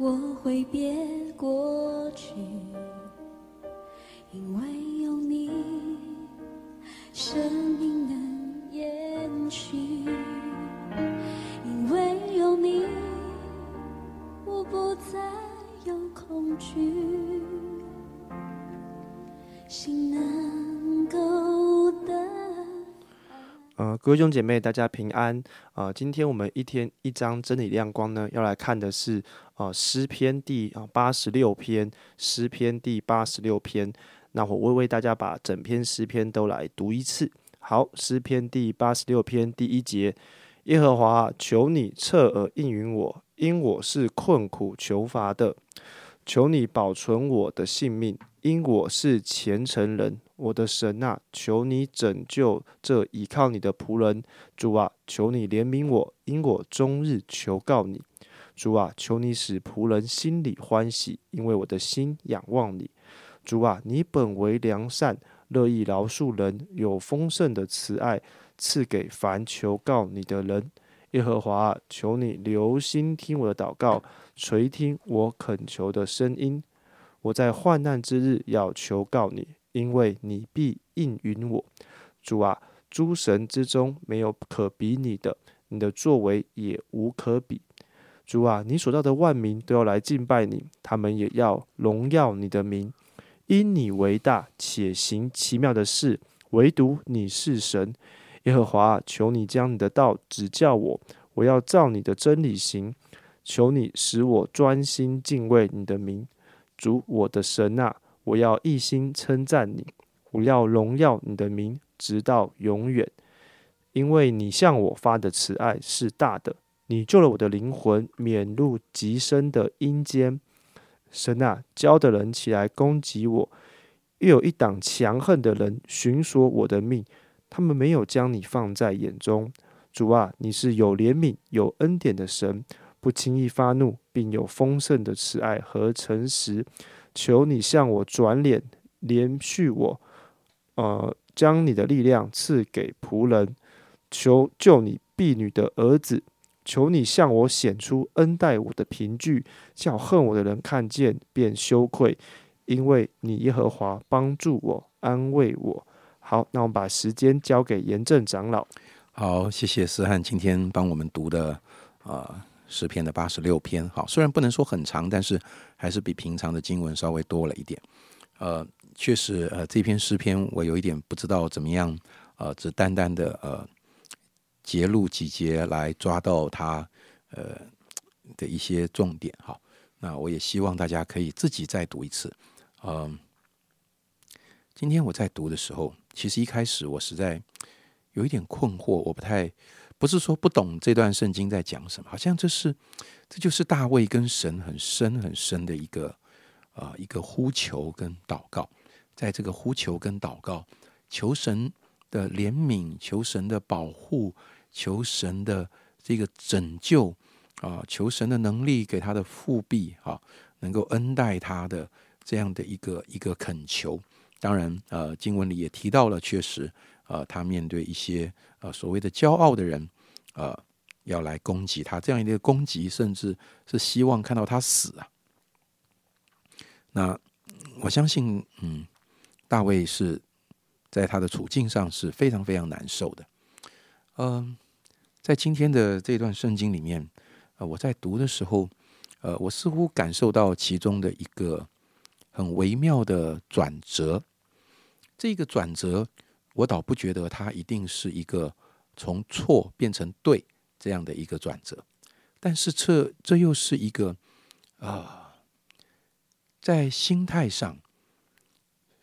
我挥别过去，因为有你，生命能延续。因为有你，我不再有恐惧，心能呃，各位兄姐妹，大家平安。呃，今天我们一天一章真理亮光呢，要来看的是呃诗篇第啊八十六篇，诗篇第八十六篇。那我会为大家把整篇诗篇都来读一次。好，诗篇第八十六篇第一节：耶和华，求你侧耳应允我，因我是困苦求乏的。求你保存我的性命，因我是虔诚人。我的神啊，求你拯救这倚靠你的仆人。主啊，求你怜悯我，因我终日求告你。主啊，求你使仆人心里欢喜，因为我的心仰望你。主啊，你本为良善，乐意饶恕人，有丰盛的慈爱，赐给凡求告你的人。耶和华，求你留心听我的祷告，垂听我恳求的声音。我在患难之日要求告你，因为你必应允我。主啊，诸神之中没有可比你的，你的作为也无可比。主啊，你所到的万民都要来敬拜你，他们也要荣耀你的名，因你为大，且行奇妙的事，唯独你是神。耶和华，求你将你的道指教我，我要照你的真理行。求你使我专心敬畏你的名，主我的神啊，我要一心称赞你，我要荣耀你的名，直到永远。因为你向我发的慈爱是大的，你救了我的灵魂，免入极深的阴间。神啊，教的人起来攻击我，又有一党强横的人寻索我的命。他们没有将你放在眼中，主啊，你是有怜悯、有恩典的神，不轻易发怒，并有丰盛的慈爱和诚实。求你向我转脸，连续我，呃，将你的力量赐给仆人。求救你婢女的儿子，求你向我显出恩待我的凭据，叫恨我的人看见便羞愧，因为你耶和华帮助我，安慰我。好，那我们把时间交给严正长老。好，谢谢思翰今天帮我们读的啊诗篇的八十六篇。好，虽然不能说很长，但是还是比平常的经文稍微多了一点。呃，确实，呃，这篇诗篇我有一点不知道怎么样，呃，只单单的呃截录几节来抓到它呃的一些重点。好，那我也希望大家可以自己再读一次。嗯，今天我在读的时候。其实一开始我实在有一点困惑，我不太不是说不懂这段圣经在讲什么，好像这是这就是大卫跟神很深很深的一个啊一个呼求跟祷告，在这个呼求跟祷告，求神的怜悯，求神的保护，求神的这个拯救啊，求神的能力给他的复辟啊，能够恩待他的这样的一个一个恳求。当然，呃，经文里也提到了，确实，呃，他面对一些呃所谓的骄傲的人，呃，要来攻击他，这样一个攻击，甚至是希望看到他死啊。那我相信，嗯，大卫是在他的处境上是非常非常难受的。嗯，在今天的这段圣经里面，呃，我在读的时候，呃，我似乎感受到其中的一个很微妙的转折。这个转折，我倒不觉得它一定是一个从错变成对这样的一个转折，但是这这又是一个啊，在心态上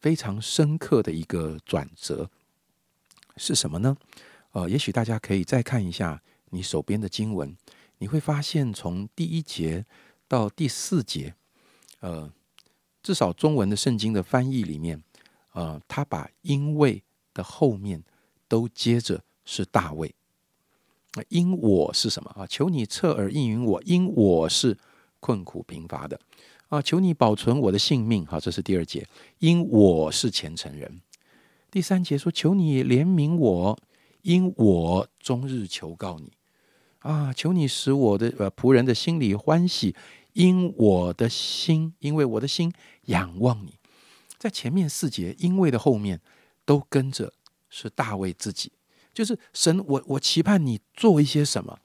非常深刻的一个转折，是什么呢？呃，也许大家可以再看一下你手边的经文，你会发现从第一节到第四节，呃，至少中文的圣经的翻译里面。呃，他把因为的后面都接着是大卫。那因我是什么啊？求你侧耳应允我，因我是困苦贫乏的啊！求你保存我的性命。好，这是第二节。因我是虔诚人。第三节说：求你怜悯我，因我终日求告你啊！求你使我的呃仆人的心里欢喜，因我的心，因为我的心仰望你。在前面四节，因为的后面都跟着是大卫自己，就是神，我我期盼你做一些什么。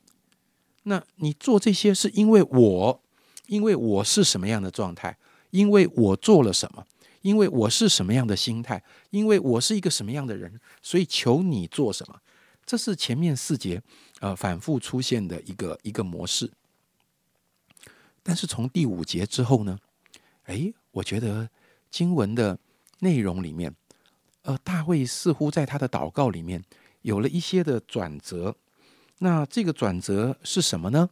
那你做这些是因为我，因为我是什么样的状态，因为我做了什么，因为我是什么样的心态，因为我是一个什么样的人，所以求你做什么。这是前面四节呃反复出现的一个一个模式。但是从第五节之后呢，哎，我觉得经文的内容里面，呃，大卫似乎在他的祷告里面有了一些的转折。那这个转折是什么呢？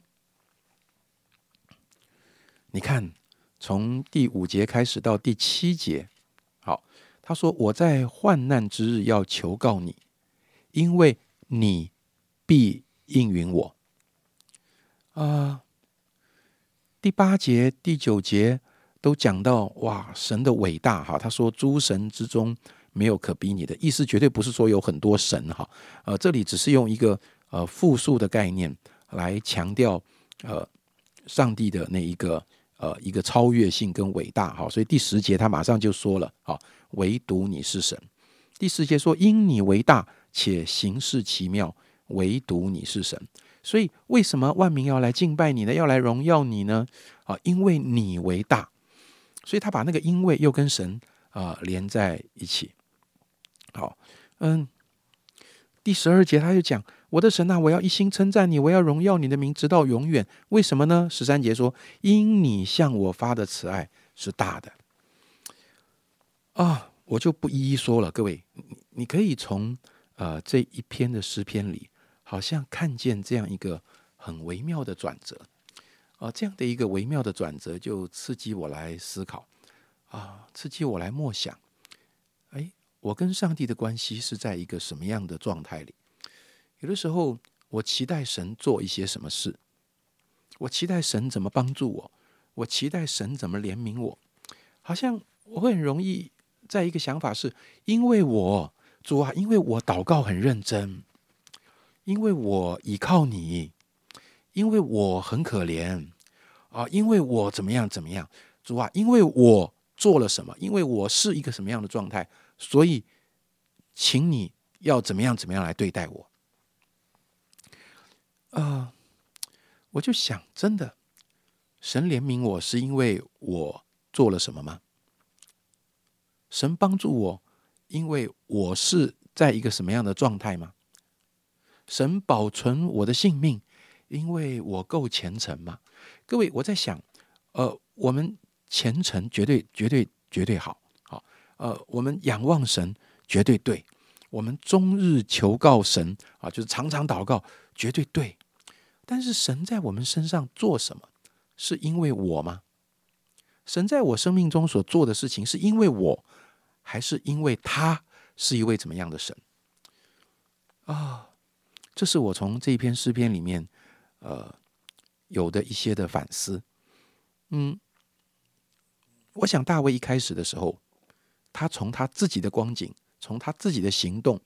你看，从第五节开始到第七节，好，他说：“我在患难之日要求告你，因为你必应允我。”啊，第八节、第九节都讲到哇，神的伟大哈。他说：“诸神之中没有可比你的。”意思绝对不是说有很多神哈，呃，这里只是用一个。呃，复数的概念来强调呃上帝的那一个呃一个超越性跟伟大哈，所以第十节他马上就说了啊，唯独你是神。第十节说因你为大且行事奇妙，唯独你是神。所以为什么万民要来敬拜你呢？要来荣耀你呢？啊，因为你为大，所以他把那个因为又跟神啊连在一起。好，嗯，第十二节他就讲。我的神啊，我要一心称赞你，我要荣耀你的名，直到永远。为什么呢？十三节说：“因你向我发的慈爱是大的。”啊，我就不一一说了。各位，你你可以从呃这一篇的诗篇里，好像看见这样一个很微妙的转折。啊，这样的一个微妙的转折，就刺激我来思考，啊，刺激我来默想。哎，我跟上帝的关系是在一个什么样的状态里？有的时候，我期待神做一些什么事，我期待神怎么帮助我，我期待神怎么怜悯我，好像我会很容易在一个想法是，因为我主啊，因为我祷告很认真，因为我依靠你，因为我很可怜啊，因为我怎么样怎么样，主啊，因为我做了什么，因为我是一个什么样的状态，所以，请你要怎么样怎么样来对待我。啊，我就想，真的，神怜悯我是因为我做了什么吗？神帮助我，因为我是在一个什么样的状态吗？神保存我的性命，因为我够虔诚嘛？各位，我在想，呃，我们虔诚绝对、绝对、绝对好，好，呃，我们仰望神绝对对，我们终日求告神啊，就是常常祷告，绝对对。但是神在我们身上做什么？是因为我吗？神在我生命中所做的事情，是因为我，还是因为他是一位怎么样的神？啊，这是我从这一篇诗篇里面，呃，有的一些的反思。嗯，我想大卫一开始的时候，他从他自己的光景，从他自己的行动，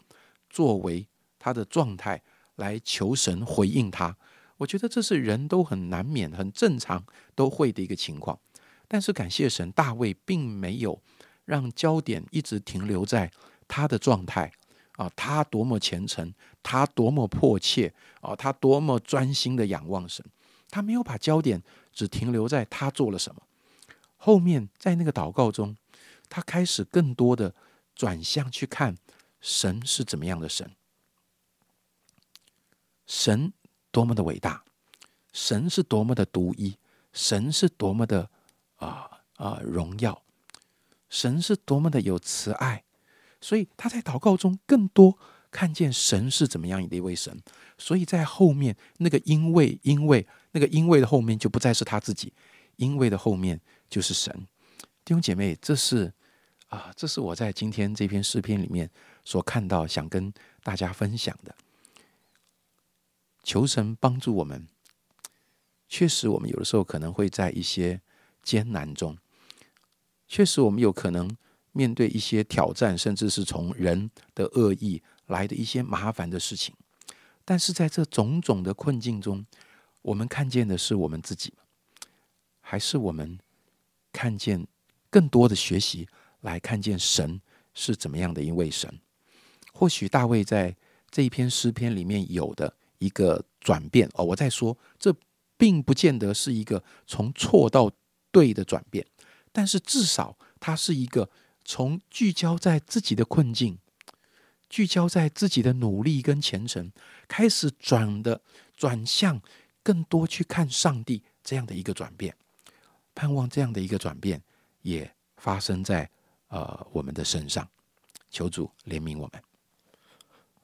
作为他的状态来求神回应他。我觉得这是人都很难免、很正常都会的一个情况，但是感谢神，大卫并没有让焦点一直停留在他的状态啊，他多么虔诚，他多么迫切啊，他多么专心的仰望神，他没有把焦点只停留在他做了什么。后面在那个祷告中，他开始更多的转向去看神是怎么样的神，神。多么的伟大，神是多么的独一，神是多么的啊啊荣耀，神是多么的有慈爱，所以他在祷告中更多看见神是怎么样的一位神，所以在后面那个因为因为那个因为的后面就不再是他自己，因为的后面就是神。弟兄姐妹，这是啊，这是我在今天这篇视频里面所看到，想跟大家分享的。求神帮助我们。确实，我们有的时候可能会在一些艰难中，确实我们有可能面对一些挑战，甚至是从人的恶意来的一些麻烦的事情。但是在这种种的困境中，我们看见的是我们自己，还是我们看见更多的学习，来看见神是怎么样的一位神？或许大卫在这一篇诗篇里面有的一个转变哦，我在说，这并不见得是一个从错到对的转变，但是至少它是一个从聚焦在自己的困境，聚焦在自己的努力跟虔诚，开始转的转向更多去看上帝这样的一个转变。盼望这样的一个转变也发生在呃我们的身上，求主怜悯我们。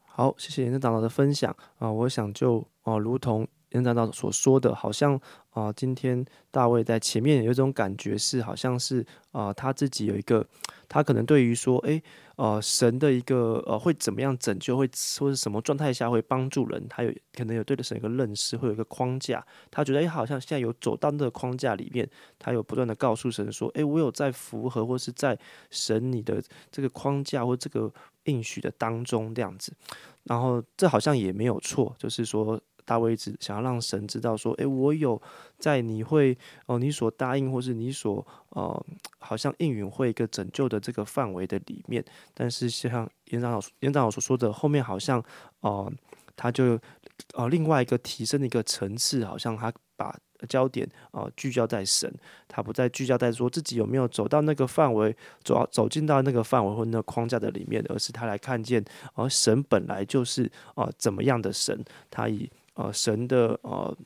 好，谢谢严正长老的分享啊！我想就哦，如同严正长老所说的，好像啊，今天大卫在前面有一种感觉是，好像是啊，他自己有一个，他可能对于说，诶，呃，神的一个呃，会怎么样拯救，会或是什么状态下会帮助人，他有可能有对的神一个认识，会有一个框架，他觉得诶，好像现在有走到那个框架里面，他有不断的告诉神说，诶，我有在符合或是在神你的这个框架或这个。应许的当中这样子，然后这好像也没有错，就是说大卫子想要让神知道说，诶，我有在你会哦，你所答应或是你所呃，好像应允会一个拯救的这个范围的里面，但是像严长老严长老所说的，后面好像哦，他就呃另外一个提升的一个层次，好像他把。焦点啊，聚焦在神，他不再聚焦在说自己有没有走到那个范围，走走进到那个范围或那个框架的里面，而是他来看见，而神本来就是啊怎么样的神，他以呃神的呃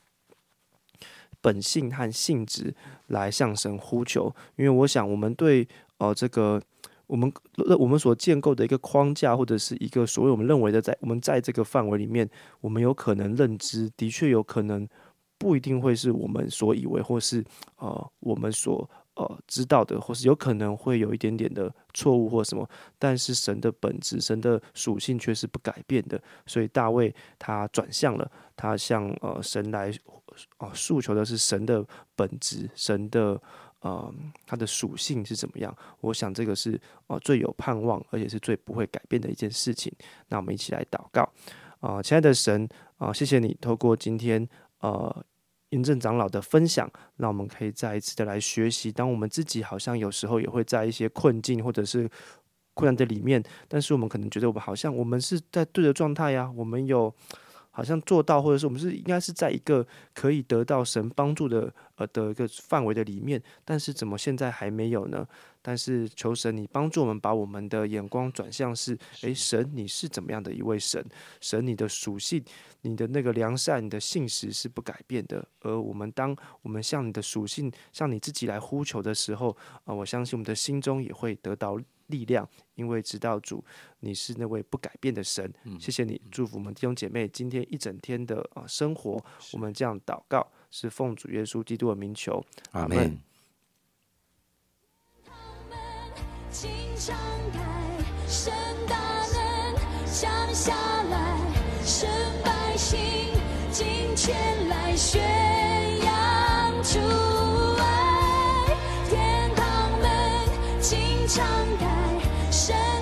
本性和性质来向神呼求。因为我想，我们对呃这个我们我们所建构的一个框架，或者是一个所谓我们认为的，在我们在这个范围里面，我们有可能认知，的确有可能。不一定会是我们所以为，或是呃我们所呃知道的，或是有可能会有一点点的错误或什么。但是神的本质、神的属性却是不改变的。所以大卫他转向了，他向呃神来啊诉求的是神的本质、神的呃他的属性是怎么样。我想这个是呃最有盼望，而且是最不会改变的一件事情。那我们一起来祷告啊，亲爱的神啊，谢谢你透过今天。呃，嬴政长老的分享，那我们可以再一次的来学习。当我们自己好像有时候也会在一些困境或者是困难的里面，但是我们可能觉得我们好像我们是在对的状态呀，我们有好像做到，或者是我们是应该是在一个可以得到神帮助的呃的一个范围的里面，但是怎么现在还没有呢？但是求神，你帮助我们把我们的眼光转向是，诶，神你是怎么样的一位神？神你的属性，你的那个良善，你的信实是不改变的。而我们当我们向你的属性，向你自己来呼求的时候，啊，我相信我们的心中也会得到力量，因为知道主你是那位不改变的神。谢谢你，祝福我们弟兄姐妹今天一整天的啊生活。我们这样祷告，是奉主耶稣基督的名求，阿门。请敞开，神大能降下来，神百姓尽前来宣扬出敞开，深。